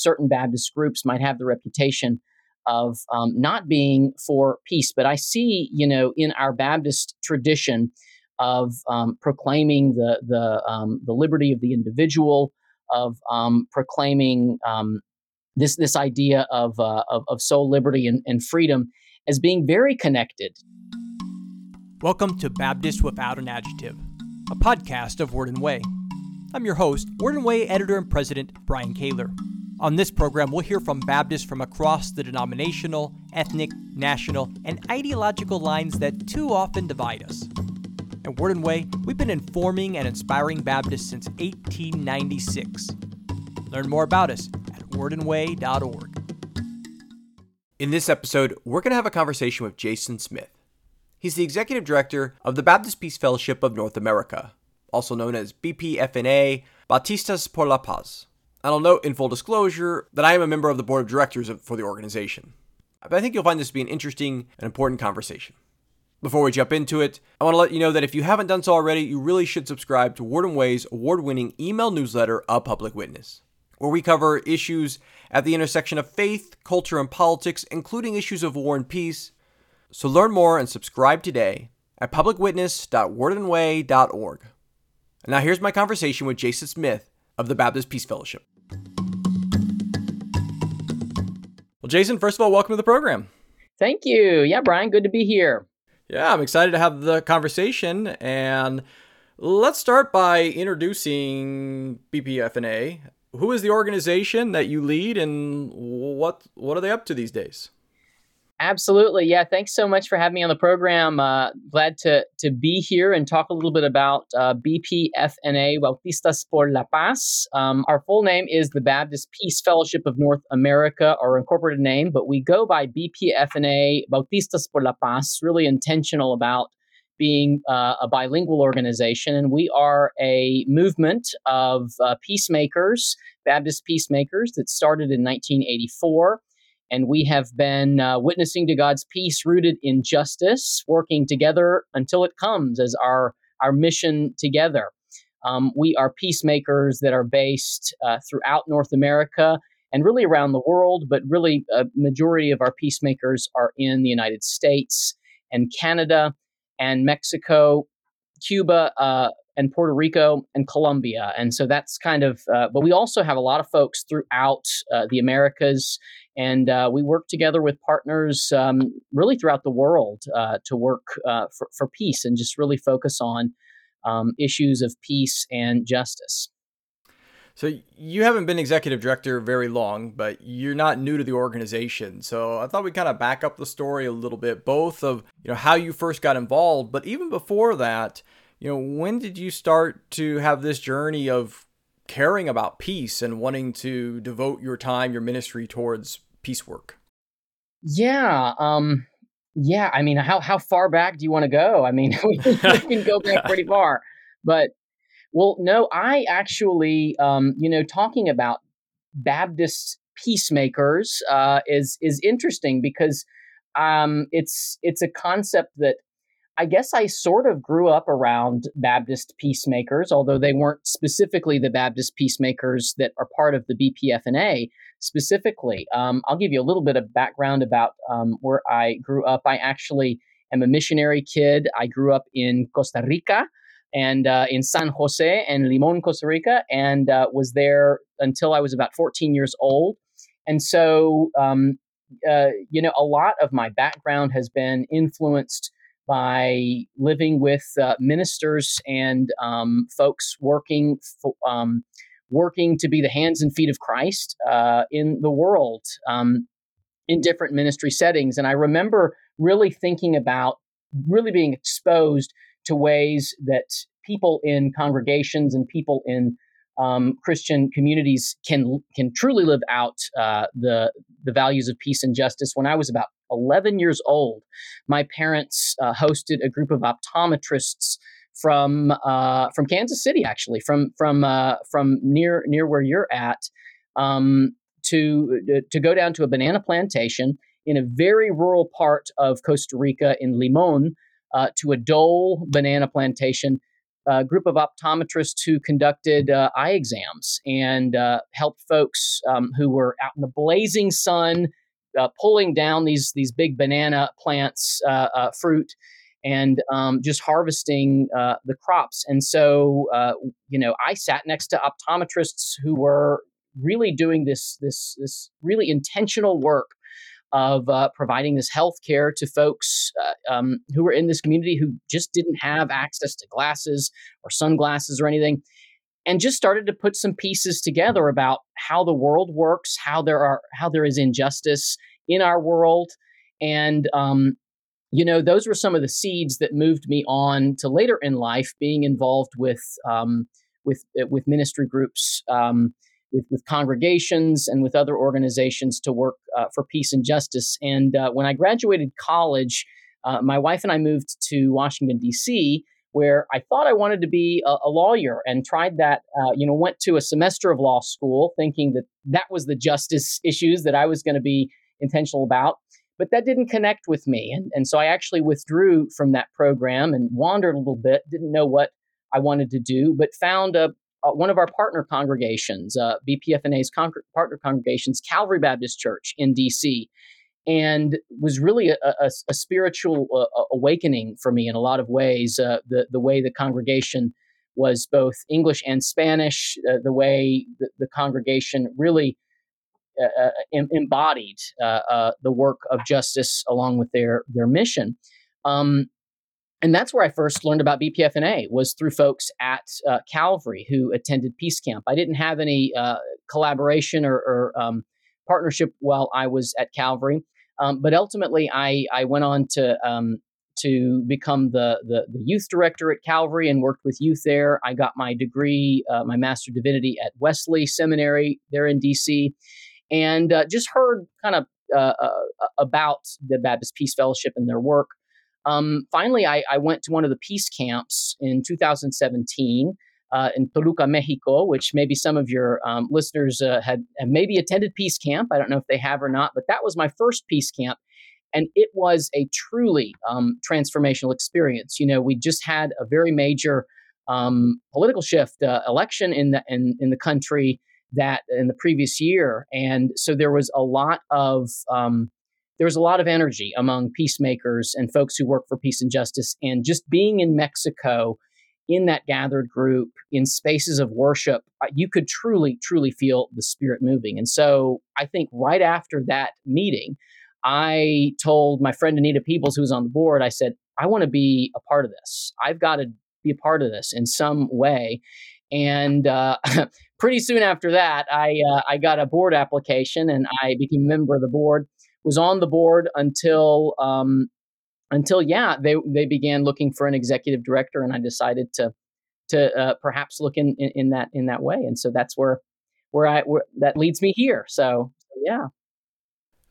certain Baptist groups might have the reputation of um, not being for peace. But I see, you know, in our Baptist tradition of um, proclaiming the the um, the liberty of the individual, of um, proclaiming um, this this idea of, uh, of, of soul liberty and, and freedom as being very connected. Welcome to Baptist Without an Adjective, a podcast of Word and Way. I'm your host, Word and Way editor and president Brian Kaylor. On this program, we'll hear from Baptists from across the denominational, ethnic, national, and ideological lines that too often divide us. At Word and Way, we've been informing and inspiring Baptists since 1896. Learn more about us at wordandway.org. In this episode, we're going to have a conversation with Jason Smith. He's the executive director of the Baptist Peace Fellowship of North America, also known as BPFNA, Bautistas por la Paz. And I'll note in full disclosure that I am a member of the board of directors for the organization. But I think you'll find this to be an interesting and important conversation. Before we jump into it, I want to let you know that if you haven't done so already, you really should subscribe to Word and Way's award winning email newsletter, A Public Witness, where we cover issues at the intersection of faith, culture, and politics, including issues of war and peace. So learn more and subscribe today at publicwitness.wordandway.org. And now here's my conversation with Jason Smith of the Baptist Peace Fellowship. Well, Jason, first of all, welcome to the program. Thank you. Yeah, Brian, good to be here. Yeah, I'm excited to have the conversation. And let's start by introducing BPFNA. Who is the organization that you lead and what what are they up to these days? Absolutely. Yeah. Thanks so much for having me on the program. Uh, glad to, to be here and talk a little bit about uh, BPFNA, Bautistas por la Paz. Um, our full name is the Baptist Peace Fellowship of North America, our incorporated name, but we go by BPFNA, Bautistas por la Paz, really intentional about being uh, a bilingual organization. And we are a movement of uh, peacemakers, Baptist peacemakers, that started in 1984 and we have been uh, witnessing to God's peace rooted in justice, working together until it comes as our, our mission together. Um, we are peacemakers that are based uh, throughout North America and really around the world, but really a majority of our peacemakers are in the United States and Canada and Mexico, Cuba, uh, and Puerto Rico and Colombia. And so that's kind of, uh, but we also have a lot of folks throughout uh, the Americas. And uh, we work together with partners um, really throughout the world uh, to work uh, for, for peace and just really focus on um, issues of peace and justice. So you haven't been executive director very long, but you're not new to the organization. So I thought we'd kind of back up the story a little bit, both of you know how you first got involved, but even before that, you know, when did you start to have this journey of caring about peace and wanting to devote your time, your ministry towards peace work? Yeah, um, yeah. I mean, how how far back do you want to go? I mean, we can go back pretty far, but well, no, I actually, um, you know, talking about Baptist peacemakers uh, is is interesting because um, it's it's a concept that I guess I sort of grew up around Baptist peacemakers, although they weren't specifically the Baptist peacemakers that are part of the BPFNA specifically. Um, I'll give you a little bit of background about um, where I grew up. I actually am a missionary kid. I grew up in Costa Rica and uh, in San Jose and Limon, Costa Rica, and uh, was there until I was about 14 years old. And so, um, uh, you know, a lot of my background has been influenced by living with uh, ministers and um, folks working um, working to be the hands and feet of Christ uh, in the world um, in different ministry settings. And I remember really thinking about really being exposed to ways that people in congregations and people in um, Christian communities can can truly live out uh, the the values of peace and justice. When I was about 11 years old, my parents uh, hosted a group of optometrists from uh, from Kansas City, actually, from from uh, from near near where you're at, um, to to go down to a banana plantation in a very rural part of Costa Rica in Limon, uh, to a dole banana plantation a group of optometrists who conducted uh, eye exams and uh, helped folks um, who were out in the blazing sun, uh, pulling down these these big banana plants, uh, uh, fruit, and um, just harvesting uh, the crops. And so, you know, I sat next to optometrists who were really doing this this this really intentional work of uh, providing this health care to folks uh, um, who were in this community who just didn't have access to glasses or sunglasses or anything and just started to put some pieces together about how the world works how there are how there is injustice in our world and um, you know those were some of the seeds that moved me on to later in life being involved with um, with uh, with ministry groups um, with, with congregations and with other organizations to work uh, for peace and justice. And uh, when I graduated college, uh, my wife and I moved to Washington, D.C., where I thought I wanted to be a, a lawyer and tried that, uh, you know, went to a semester of law school thinking that that was the justice issues that I was going to be intentional about. But that didn't connect with me. And, and so I actually withdrew from that program and wandered a little bit, didn't know what I wanted to do, but found a, uh, one of our partner congregations, uh, BPFNA's con- partner congregations, Calvary Baptist Church in DC, and was really a, a, a spiritual uh, awakening for me in a lot of ways. Uh, the the way the congregation was both English and Spanish, uh, the way the, the congregation really uh, embodied the work of justice along with their their mission. Um, and that's where I first learned about BPFNA was through folks at uh, Calvary who attended Peace Camp. I didn't have any uh, collaboration or, or um, partnership while I was at Calvary, um, but ultimately I I went on to um, to become the, the, the youth director at Calvary and worked with youth there. I got my degree, uh, my master divinity at Wesley Seminary there in DC, and uh, just heard kind of uh, uh, about the Baptist Peace Fellowship and their work. Um, finally, I, I, went to one of the peace camps in 2017 uh, in Toluca, Mexico, which maybe some of your um, listeners uh, had, had maybe attended peace camp. I don't know if they have or not, but that was my first peace camp. And it was a truly um, transformational experience. You know, we just had a very major um, political shift, uh, election in the in, in the country that in the previous year, and so there was a lot of um, there was a lot of energy among peacemakers and folks who work for peace and justice. And just being in Mexico in that gathered group in spaces of worship, you could truly, truly feel the spirit moving. And so I think right after that meeting, I told my friend Anita Peebles, who was on the board, I said, I want to be a part of this. I've got to be a part of this in some way. And uh, pretty soon after that, I uh, I got a board application and I became a member of the board was on the board until um, until yeah they they began looking for an executive director and I decided to to uh, perhaps look in, in, in that in that way and so that's where where I where, that leads me here so yeah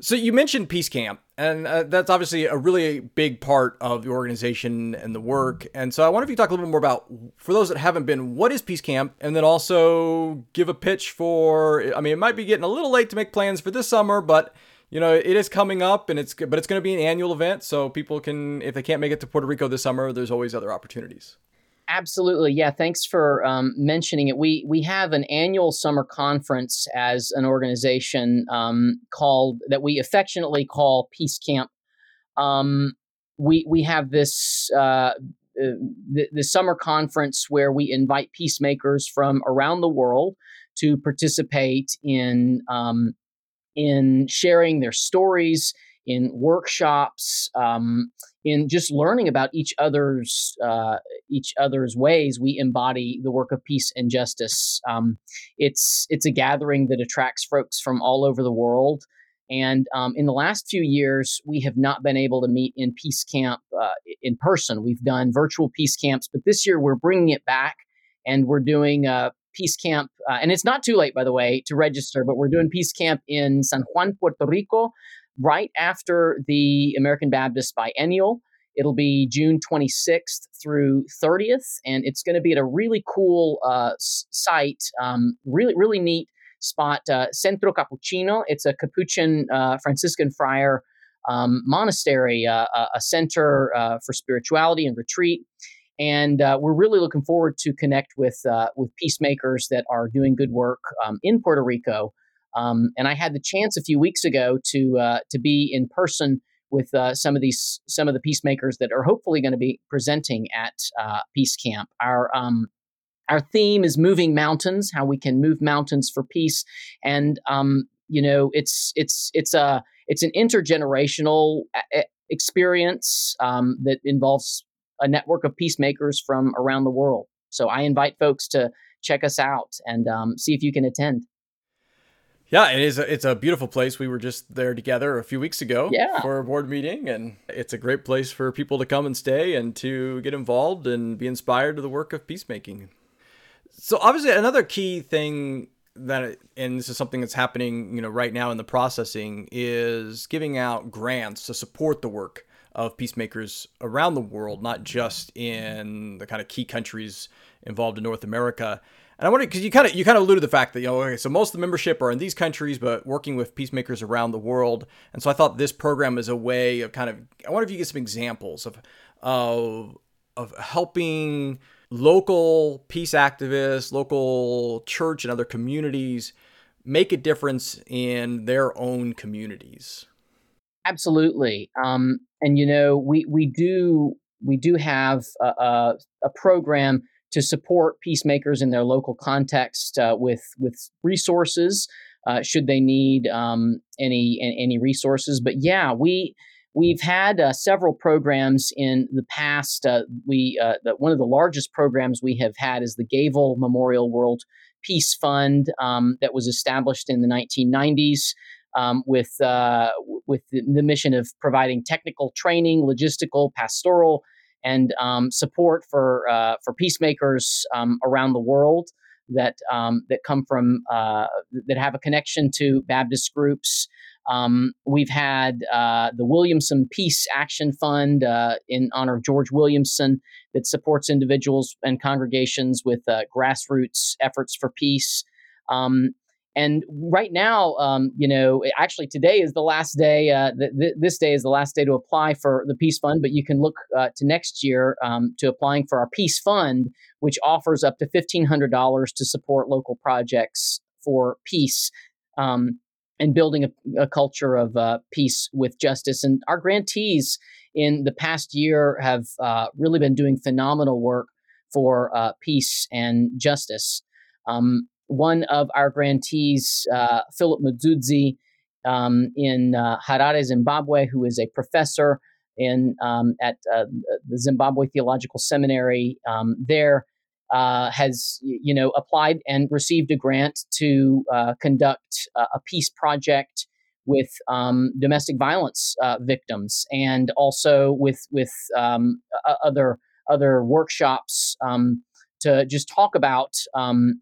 so you mentioned Peace Camp, and uh, that's obviously a really big part of the organization and the work. And so I wonder if you talk a little bit more about, for those that haven't been, what is Peace Camp, and then also give a pitch for. I mean, it might be getting a little late to make plans for this summer, but you know, it is coming up, and it's but it's going to be an annual event, so people can, if they can't make it to Puerto Rico this summer, there's always other opportunities. Absolutely, yeah. Thanks for um, mentioning it. We we have an annual summer conference as an organization um, called that we affectionately call Peace Camp. Um, we we have this uh, the, the summer conference where we invite peacemakers from around the world to participate in um, in sharing their stories, in workshops, um, in just learning about each other's uh, each other's ways we embody the work of peace and justice. Um, it's it's a gathering that attracts folks from all over the world. And um, in the last few years, we have not been able to meet in Peace Camp uh, in person. We've done virtual Peace Camps, but this year we're bringing it back and we're doing uh, Peace Camp, uh, and it's not too late, by the way, to register, but we're doing Peace Camp in San Juan, Puerto Rico, right after the American Baptist Biennial. It'll be June 26th through 30th, and it's going to be at a really cool uh, site, um, really, really neat spot, uh, Centro Capuchino. It's a Capuchin uh, Franciscan friar um, monastery, uh, a center uh, for spirituality and retreat and uh, we're really looking forward to connect with uh, with peacemakers that are doing good work um, in Puerto Rico. Um, and I had the chance a few weeks ago to uh, to be in person with uh, some of these some of the peacemakers that are hopefully going to be presenting at uh, Peace Camp. Our um, our theme is moving mountains, how we can move mountains for peace, and um, you know it's it's it's a it's an intergenerational experience um, that involves a network of peacemakers from around the world. So I invite folks to check us out and um, see if you can attend. Yeah, it is. A, it's a beautiful place. We were just there together a few weeks ago yeah. for a board meeting, and it's a great place for people to come and stay and to get involved and be inspired to the work of peacemaking. So, obviously, another key thing that, and this is something that's happening, you know, right now in the processing, is giving out grants to support the work of peacemakers around the world, not just in the kind of key countries involved in North America. And I wonder because you kind of you kind of alluded to the fact that you know okay, so most of the membership are in these countries, but working with peacemakers around the world. And so I thought this program is a way of kind of I wonder if you get some examples of of of helping local peace activists, local church and other communities make a difference in their own communities. Absolutely. Um, and you know, we we do we do have a, a, a program to support peacemakers in their local context uh, with with resources uh, should they need um, any any resources. But yeah, we we've had uh, several programs in the past. Uh, we uh, the, one of the largest programs we have had is the Gavel Memorial World Peace Fund um, that was established in the 1990s. Um, with uh, with the, mission of providing technical training, logistical, pastoral, and um, support for uh, for peacemakers um, around the world that um, that come from uh, that have a connection to Baptist groups. Um, we've had uh, the Williamson Peace Action Fund uh, in honor of George Williamson that supports individuals and congregations with uh, grassroots efforts for peace. Um, and right now, um, you know, actually today is the last day. Uh, th- th- this day is the last day to apply for the Peace Fund, but you can look uh, to next year um, to applying for our Peace Fund, which offers up to fifteen hundred dollars to support local projects for peace. Um, and building a, a culture of uh, peace with justice. And our grantees in the past year have uh, really been doing phenomenal work for uh, peace and justice. Um, one of our grantees, uh, Philip Mudzuzi, um, in uh, Harare, Zimbabwe, who is a professor in um, at uh, the Zimbabwe Theological Seminary um, there, uh, has you know applied and received a grant to uh, conduct a peace project with um, domestic violence uh, victims and also with with um, other other workshops to just talk about um,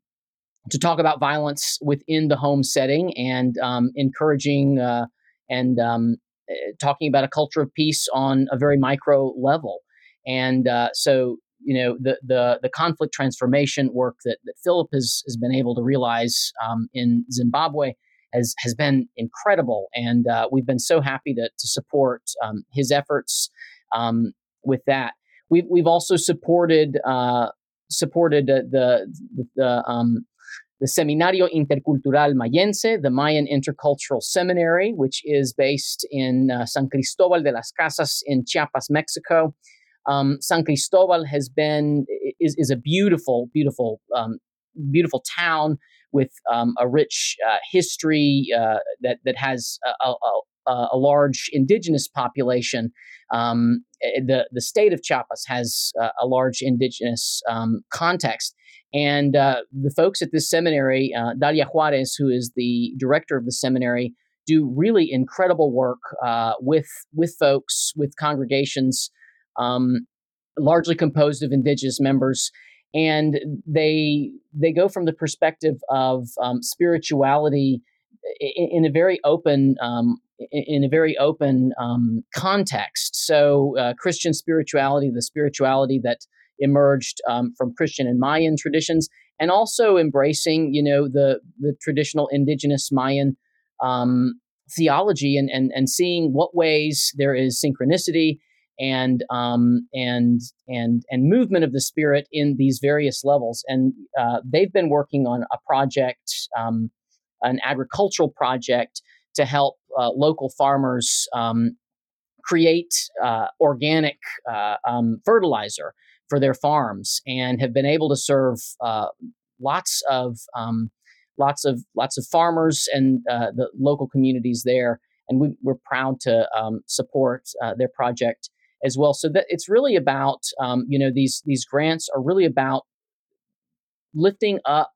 to talk about violence within the home setting and um, encouraging uh, and um, eh, talking about a culture of peace on a very micro level. And uh, so, you know, the, the, the conflict transformation work that, that Philip has, has been able to realize um, in Zimbabwe has, has been incredible. And uh, we've been so happy to, to support um, his efforts um, with that. We've, we've also supported uh, supported the the, the um, the Seminario Intercultural Mayense, the Mayan Intercultural Seminary, which is based in uh, San Cristobal de las Casas in Chiapas, Mexico. Um, San Cristobal has been is, is a beautiful, beautiful, um, beautiful town with um, a rich uh, history uh, that that has a, a, a, large indigenous population. Um, eh, the the state of Chiapas has a large indigenous um, context, and uh, the folks at this seminary, uh, Dalia Juarez, who is the director of the seminary, do really incredible work uh, with with folks, with congregations, um, largely composed of indigenous members, and they they go from the perspective of um, spirituality in, in, a very open um, in a very open um, context. So, uh, Christian spirituality, the spirituality that emerged um, from Christian and Mayan traditions, and also embracing, you know, the the traditional indigenous Mayan um, theology and, and and seeing what ways there is synchronicity and um, and and and movement of the spirit in these various levels. And uh, they've been working on a project, um, an agricultural project, to help uh, local farmers um, create uh, organic uh, um, fertilizer for their farms, and have been able to serve uh, lots of um, lots of lots of farmers and uh, the local communities there. And we, are proud to um, support their project as well. So that it's really about um, you know these these grants are really about lifting up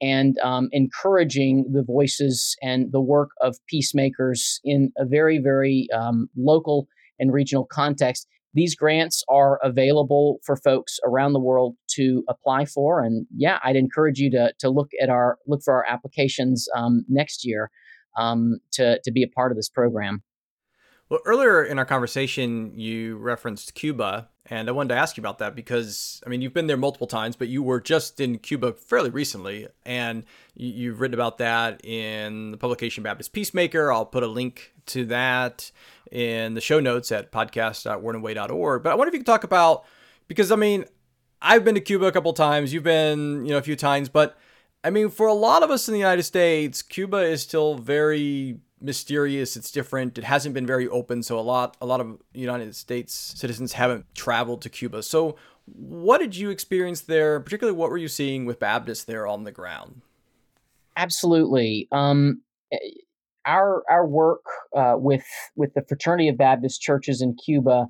and um, encouraging the voices and the work of peacemakers in a very very um, local and regional context. These grants are available for folks around the world to apply for, and yeah, I'd encourage you to to look at our look for our applications um, next year um, to to be a part of this program. Well, earlier in our conversation, you referenced Cuba, and I wanted to ask you about that because, I mean, you've been there multiple times, but you were just in Cuba fairly recently, and you've written about that in the publication Baptist Peacemaker. I'll put a link to that in the show notes at podcast.wordandway.org. But I wonder if you could talk about, because, I mean, I've been to Cuba a couple times, you've been, you know, a few times, but I mean, for a lot of us in the United States, Cuba is still very mysterious. It's different. It hasn't been very open, so a lot a lot of United States citizens haven't traveled to Cuba. So, what did you experience there? Particularly, what were you seeing with Baptists there on the ground? Absolutely. Um, eh, our our work uh, with with the Fraternity of Baptist Churches in Cuba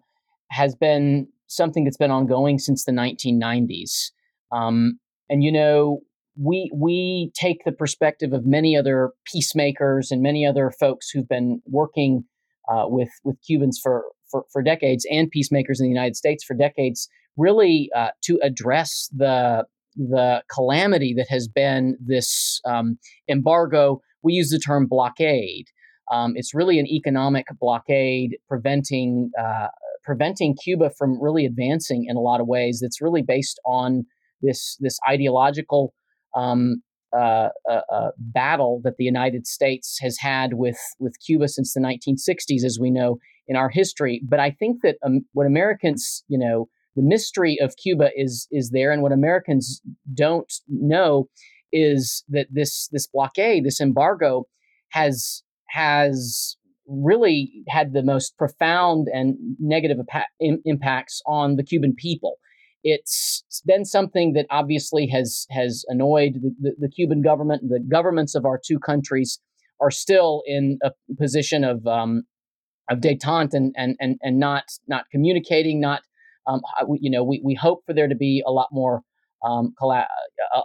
has been something that's been ongoing since the 1990s. Um, and you know, we we take the perspective of many other peacemakers and many other folks who've been working uh, with with Cubans for, for for decades and peacemakers in the United States for decades, really uh, to address the the calamity that has been this um, embargo. We use the term blockade. Um, it's really an economic blockade, preventing uh, preventing Cuba from really advancing in a lot of ways. That's really based on this this ideological um, uh, uh, uh, battle that the United States has had with with Cuba since the 1960s, as we know in our history. But I think that um, what Americans, you know, the mystery of Cuba is is there, and what Americans don't know is that this this blockade, this embargo, has has really had the most profound and negative impacts on the Cuban people it's been something that obviously has has annoyed the, the, the, Cuban government. The governments of our two countries are still in a position of um, of détente and, and and and not not communicating. Not um, you know we, we hope for there to be a lot more um, a,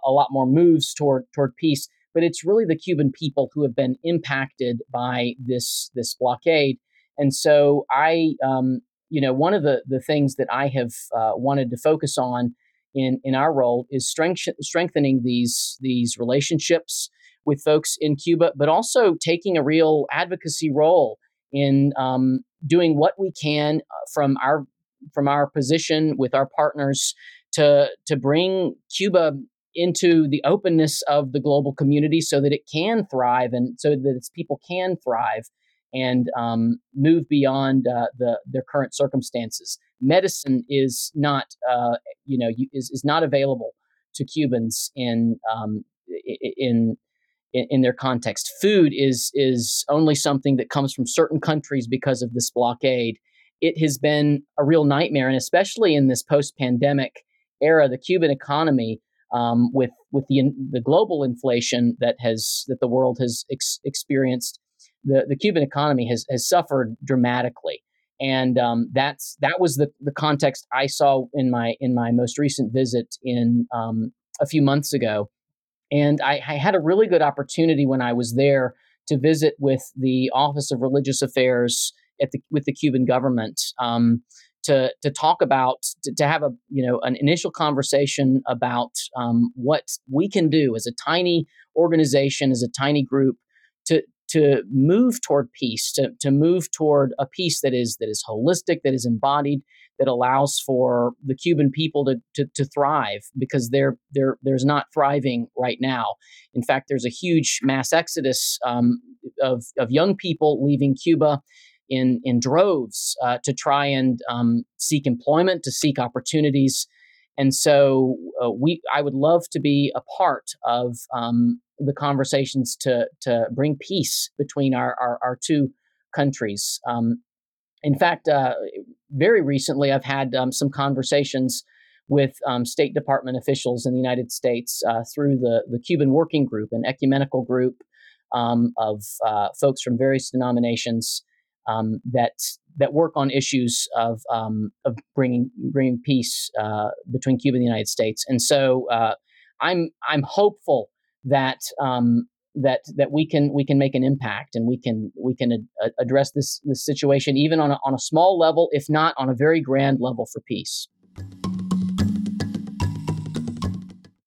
a lot more moves toward toward peace. But it's really the Cuban people who have been impacted by this this blockade. And so I um, you know, one of the, the things that I have uh, wanted to focus on in, in our role is strength, strengthening these these relationships with folks in Cuba, but also taking a real advocacy role in um, doing what we can uh, from our from our position with our partners to to bring Cuba into the openness of the global community so that it can thrive and so that its people can thrive and um, move beyond uh, the their current circumstances. Medicine is not, uh, you know, is is not available to Cubans in um, in in their context. Food is is only something that comes from certain countries because of this blockade. It has been a real nightmare, and especially in this post-pandemic era, the Cuban economy, um, with with the the global inflation that has that the world has ex- experienced, the, the Cuban economy has, has suffered dramatically. And um, that's that was the, the context I saw in my in my most recent visit in um, a few months ago. And I, I had a really good opportunity when I was there to visit with the Office of Religious Affairs at the with the Cuban government um, to to talk about to, to, have a you know an initial conversation about um, what we can do as a tiny organization as a tiny group to to move toward peace, to, to move toward a peace that is that is holistic, that is embodied, that allows for the Cuban people to, to, to thrive because they're they're there's not thriving right now. In fact, there's a huge mass exodus um, of of young people leaving Cuba in in droves uh, to try and um, seek employment, to seek opportunities, and so uh, we I would love to be a part of um, the conversations to to bring peace between our our, our two countries. Um, in fact, uh, very recently, I've had um, some conversations with um, State Department officials in the United States uh, through the, the Cuban Working Group, an ecumenical group um, of uh, folks from various denominations um, that that work on issues of um, of bringing bringing peace uh, between Cuba and the United States. And so uh, I'm I'm hopeful that um, that that we can we can make an impact and we can we can ad- address this this situation even on a, on a small level, if not on a very grand level for peace.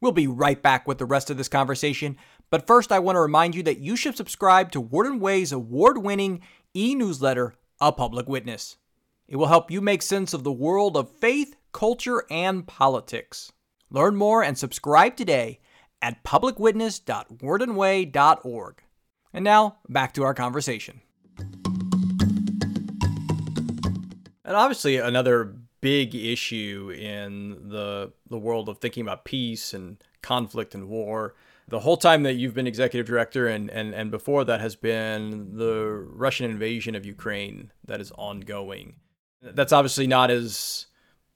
We'll be right back with the rest of this conversation. But first, I want to remind you that you should subscribe to Word and Way's award winning e newsletter, A Public Witness. It will help you make sense of the world of faith, culture, and politics. Learn more and subscribe today at publicwitness.wordandway.org. And now, back to our conversation. And obviously, another big issue in the the world of thinking about peace and conflict and war. The whole time that you've been executive director and, and, and before that has been the Russian invasion of Ukraine that is ongoing. That's obviously not as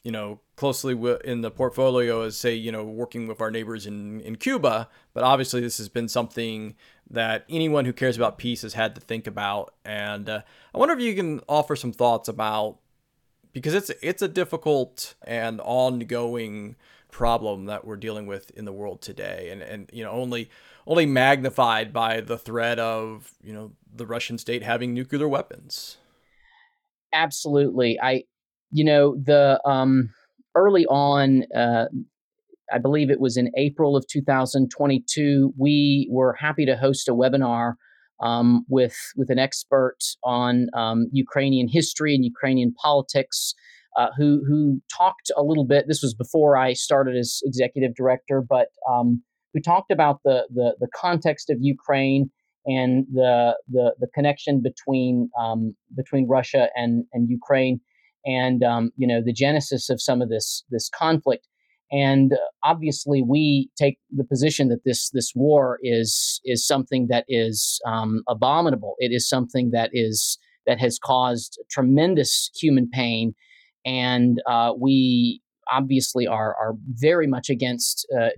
you know closely in the portfolio as say you know working with our neighbors in in Cuba, but obviously this has been something that anyone who cares about peace has had to think about. And uh, I wonder if you can offer some thoughts about because it's it's a difficult and ongoing problem that we're dealing with in the world today. And and you know only only magnified by the threat of you know the Russian state having nuclear weapons. Absolutely. I you know the um early on uh I believe it was in April of 2022. We were happy to host a webinar um, with with an expert on um, Ukrainian history and Ukrainian politics, uh, who who talked a little bit. This was before I started as executive director, but um, who talked about the, the the context of Ukraine and the the, the connection between um, between Russia and and Ukraine, and um, you know the genesis of some of this this conflict. And obviously, we take the position that this this war is is something that is um, abominable. It is something that is that has caused tremendous human pain, and uh, we obviously are are very much against uh,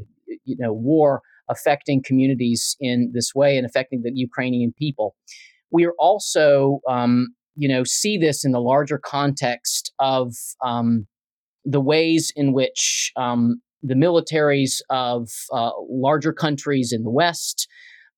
you know war affecting communities in this way and affecting the Ukrainian people. We are also um, you know see this in the larger context of um, the ways in which um, the militaries of uh, larger countries in the West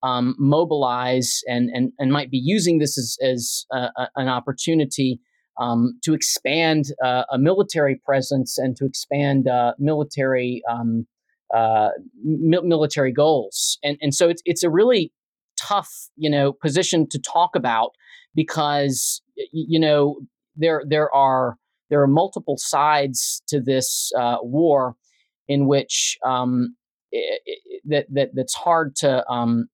um, mobilize and, and, and might be using this as, as uh, an opportunity um, to expand uh, a military presence and to expand uh, military um, uh, mi- military goals. And, and so it's, it's a really tough, you know, position to talk about because, you know, there, there are there are multiple sides to this uh, war in which um, it, it, that, that that's hard to um,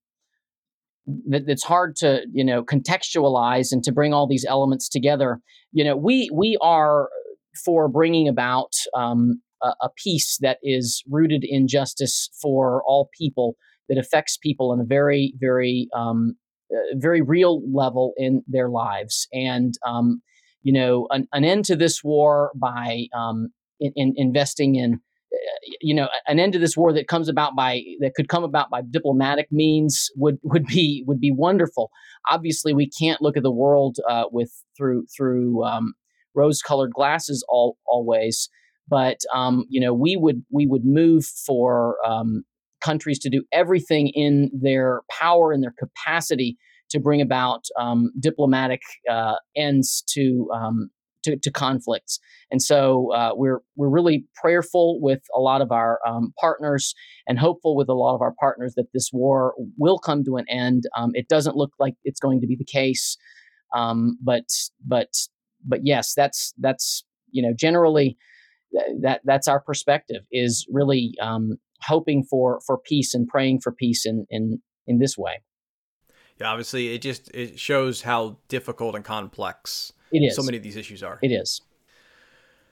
that, that's hard to you know contextualize and to bring all these elements together. You know, we we are for bringing about um, a, a peace that is rooted in justice for all people that affects people in a very very um, very real level in their lives and um, you know, an, an end to this war by um, in, in investing in, uh, you know, an end to this war that comes about by that could come about by diplomatic means would would be would be wonderful. Obviously, we can't look at the world uh, with through through um, rose-colored glasses all always, but um, you know, we would we would move for um, countries to do everything in their power and their capacity to bring about um, diplomatic uh, ends to, um, to, to conflicts. And so uh, we're we're really prayerful with a lot of our um, partners and hopeful with a lot of our partners that this war will come to an end. Um, it doesn't look like it's going to be the case, um, but but but yes, that's that's you know generally that that's our perspective is really um, hoping for for peace and praying for peace in in in this way. Yeah, obviously, it just it shows how difficult and complex it is. So many of these issues are. It is.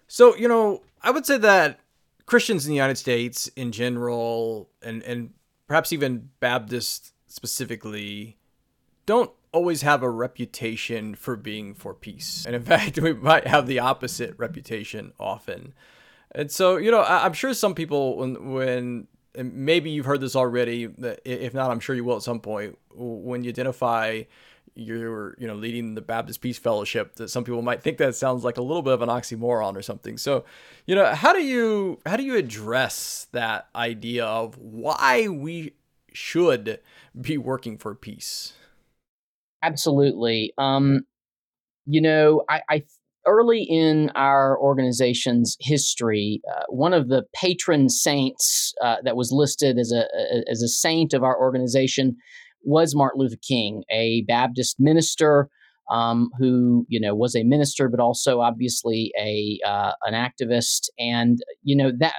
So you know, I would say that Christians in the United States, in general, and and perhaps even Baptists specifically, don't always have a reputation for being for peace. And in fact, we might have the opposite reputation often. And so, you know, I, am sure some people, when, when maybe you've heard this already, if not, I'm sure you will at some point, when you identify you're you know leading the Baptist Peace Fellowship that some people might think that sounds like a little bit of an oxymoron or something. So, you know, how do you how do you address that idea of why we should be working for peace? Absolutely. Um, you know, I, I early in our organization's history, uh, one of the patron saints uh, that was listed as a, as a saint of our organization was Martin Luther King, a Baptist minister um, who you know was a minister, but also obviously a uh, an activist, and you know that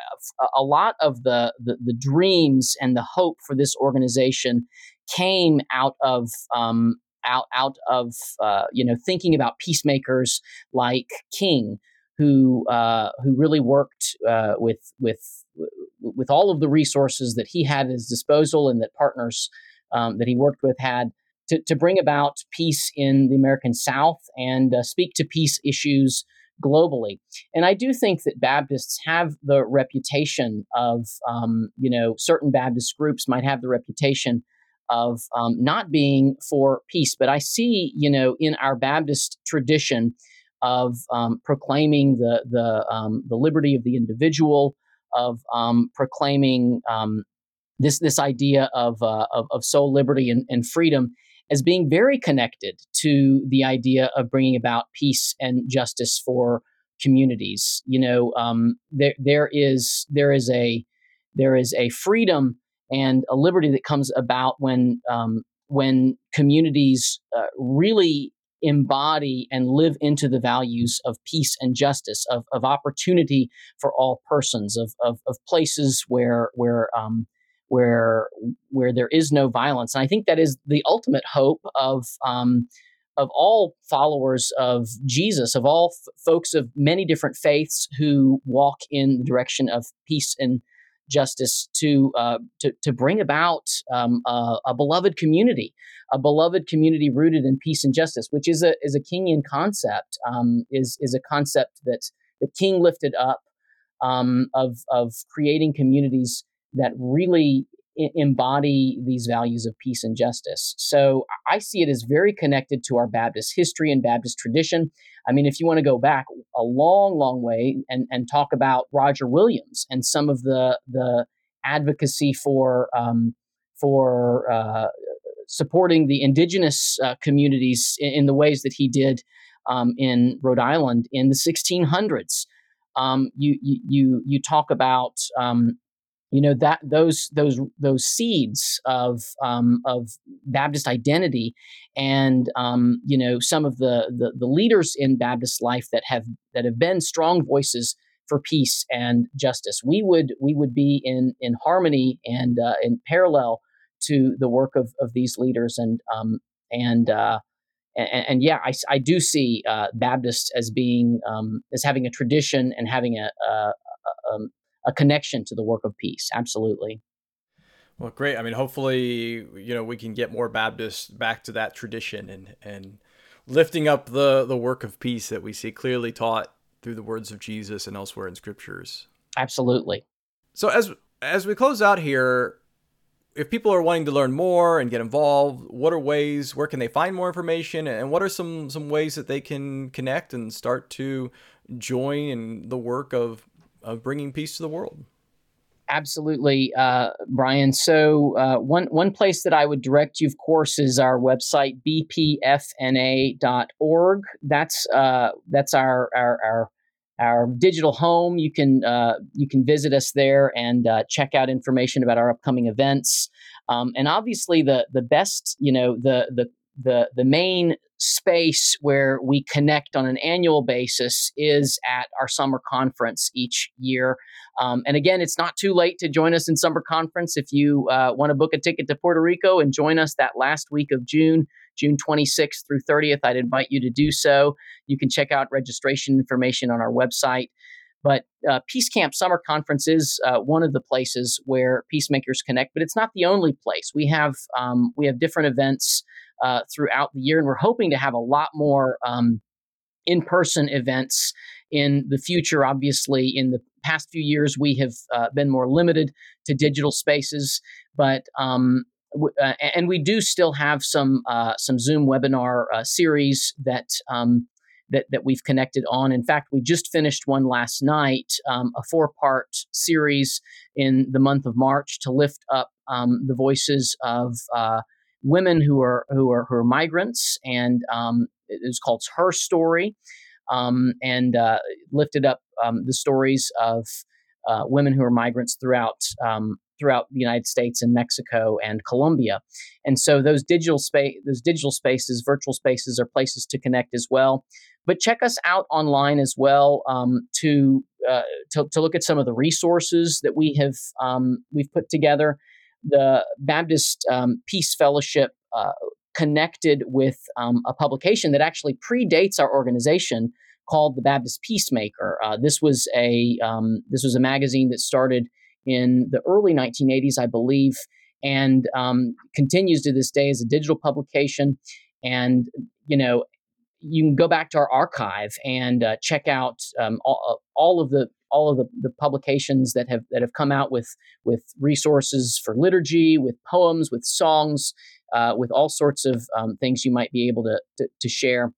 a lot of the, the, the dreams and the hope for this organization came out of um, out out of uh, you know thinking about peacemakers like King, who uh, who really worked uh, with with with all of the resources that he had at his disposal and that partners um, that he worked with had to, to bring about peace in the American South and uh, speak to peace issues globally. And I do think that Baptists have the reputation of, um, you know, certain Baptist groups might have the reputation of um, not being for peace. But I see, you know, in our Baptist tradition of um, proclaiming the the um, the liberty of the individual, of um, proclaiming um, this this idea of, uh, of, of soul liberty and, and freedom as being very connected to the idea of bringing about peace and justice for communities. You know, um, there there is there is a there is a freedom and a liberty that comes about when um, when communities uh, really embody and live into the values of peace and justice, of, of opportunity for all persons, of, of, of places where where um, where where there is no violence. And I think that is the ultimate hope of um, of all followers of Jesus, of all f- folks of many different faiths who walk in the direction of peace and justice to uh, to, to bring about um, a, a, beloved community, a beloved community rooted in peace and justice, which is a is a Kingian concept, um, is is a concept that the King lifted up um, of of creating communities that really embody these values of peace and justice. So I see it as very connected to our Baptist history and Baptist tradition. I mean, if you want to go back a long, long way and, and talk about Roger Williams and some of the the advocacy for um, for uh, supporting the indigenous uh, communities in, in, the ways that he did um, in Rhode Island in the 1600s. Um, you, you you talk about um, you know that those those those seeds of um, of Baptist identity, and um, you know some of the, the, the leaders in Baptist life that have that have been strong voices for peace and justice. We would we would be in in harmony and uh, in parallel to the work of, of these leaders and um, and, uh, and and, yeah, I, I do see uh, Baptists as being um, as having a tradition and having a, a, um, a connection to the work of peace. Absolutely. Well, great. I mean, hopefully, you know, we can get more Baptists back to that tradition and and lifting up the the work of peace that we see clearly taught through the words of Jesus and elsewhere in scriptures. Absolutely. So as as we close out here, if people are wanting to learn more and get involved, what are ways where can they find more information and what are some some ways that they can connect and start to join in the work of of bringing peace to the world. Absolutely, uh, Brian. So uh, one one place that I would direct you, of course, is our website bpfna.org. That's uh, that's our, our our our digital home. You can uh, you can visit us there and uh, check out information about our upcoming events. Um, and obviously, the the best you know the the the the main space where we connect on an annual basis is at our summer conference each year. Um, and again, it's not too late to join us in summer conference. If you uh, want to book a ticket to Puerto Rico and join us that last week of June, June 26th through 30th, I'd invite you to do so. You can check out registration information on our website. But uh, Peace Camp Summer Conference is uh, one of the places where peacemakers connect, but it's not the only place. We have um, we have different events uh, throughout the year, and we're hoping to have a lot more um, in person events in the future. Obviously, in the past few years, we have uh, been more limited to digital spaces, but um, uh, and we do still have some uh, some Zoom webinar series that um, that, that we've connected on. In fact, we just finished one last night, um, a four part series in the month of March to lift up um, the voices of uh, women who are who are who are migrants, and um, it was called Her Story, um, and uh, lifted up um, the stories of uh, women who are migrants throughout um, throughout the United States and Mexico and Colombia. And so those digital space those digital spaces, virtual spaces are places to connect as well. But check us out online as well um, to, uh, to, to look at some of the resources that we have um, we've put together. The Baptist um, Peace Fellowship uh, connected with um, a publication that actually predates our organization called the Baptist Peacemaker. Uh, this was a um, this was a magazine that started in the early 1980s, I believe, and um, continues to this day as a digital publication. And you know, you can go back to our archive and uh, check out um, all, all, of the all of the, the, publications that have that have come out with with resources for liturgy, with poems, with songs, uh, with all sorts of um, things you might be able to to, to share.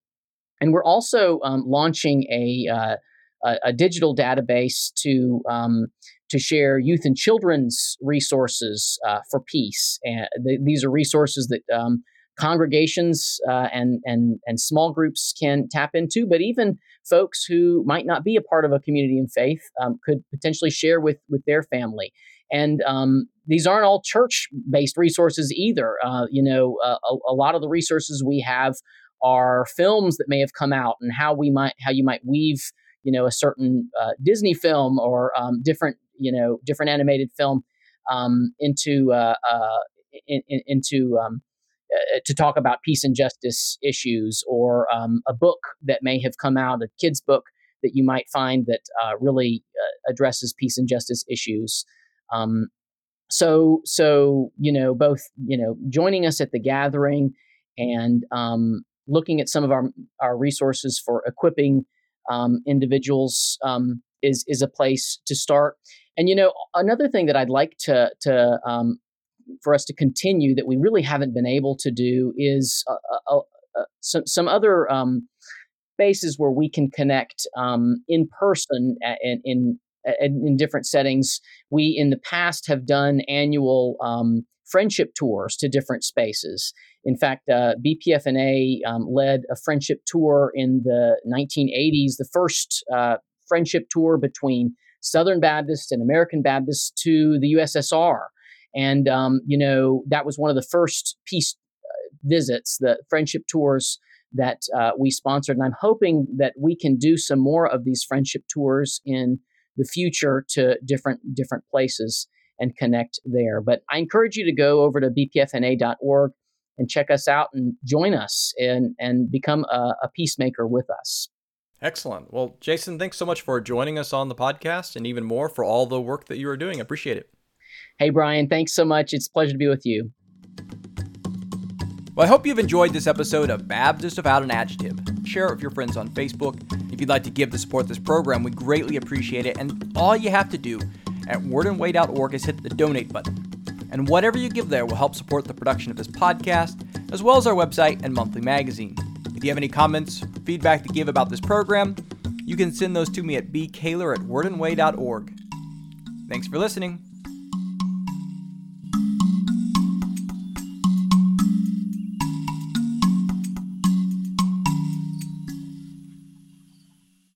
And we're also um, launching a, uh, a, a digital database to um, to share youth and children's resources uh, for peace. And th- these are resources that um, congregations uh, and and and small groups can tap into, but even folks who might not be a part of a community in faith um, could potentially share with with their family. And um, these aren't all church-based resources either. Uh, you know, uh, a, a, lot of the resources we have are films that may have come out and how we might how you might weave you know a certain uh, Disney film or um, different you know different animated film um, into uh, uh, in, in, into um, uh, to talk about peace and justice issues, or um, a book that may have come out, a kid's book that you might find that uh, really uh, addresses peace and justice issues. Um, so, so you know, both you know, joining us at the gathering and um, looking at some of our our resources for equipping um, individuals um, is is a place to start. And you know, another thing that I'd like to to um, for us to continue that we really haven't been able to do is uh, uh, uh, uh some some other um, spaces where we can connect um, in person and in, in, in different settings. We in the past have done annual um, friendship tours to different spaces. In fact, uh, BPFNA um, led a friendship tour in the 1980s, the first uh, friendship tour between Southern Baptist and American Baptist to the USSR. And, um, you know, that was one of the first peace uh, visits, the friendship tours that uh, we sponsored. And I'm hoping that we can do some more of these friendship tours in the future to different different places and connect there. But I encourage you to go over to bpfna.org and check us out and join us and, and become a, a peacemaker with us. Excellent. Well, Jason, thanks so much for joining us on the podcast and even more for all the work that you are doing. I appreciate it. Hey, Brian, thanks so much. It's a pleasure to be with you. Well, I hope you've enjoyed this episode of Baptist Without an Adjective. Share it with your friends on Facebook. If you'd like to give to support this program, we greatly appreciate it. And all you have to do at wordandway.org is hit the donate button. And whatever you give there will help support the production of this podcast, as well as our website and monthly magazine. If you have any comments, feedback to give about this program, you can send those to me at bkaylor at wordandway.org. Thanks for listening.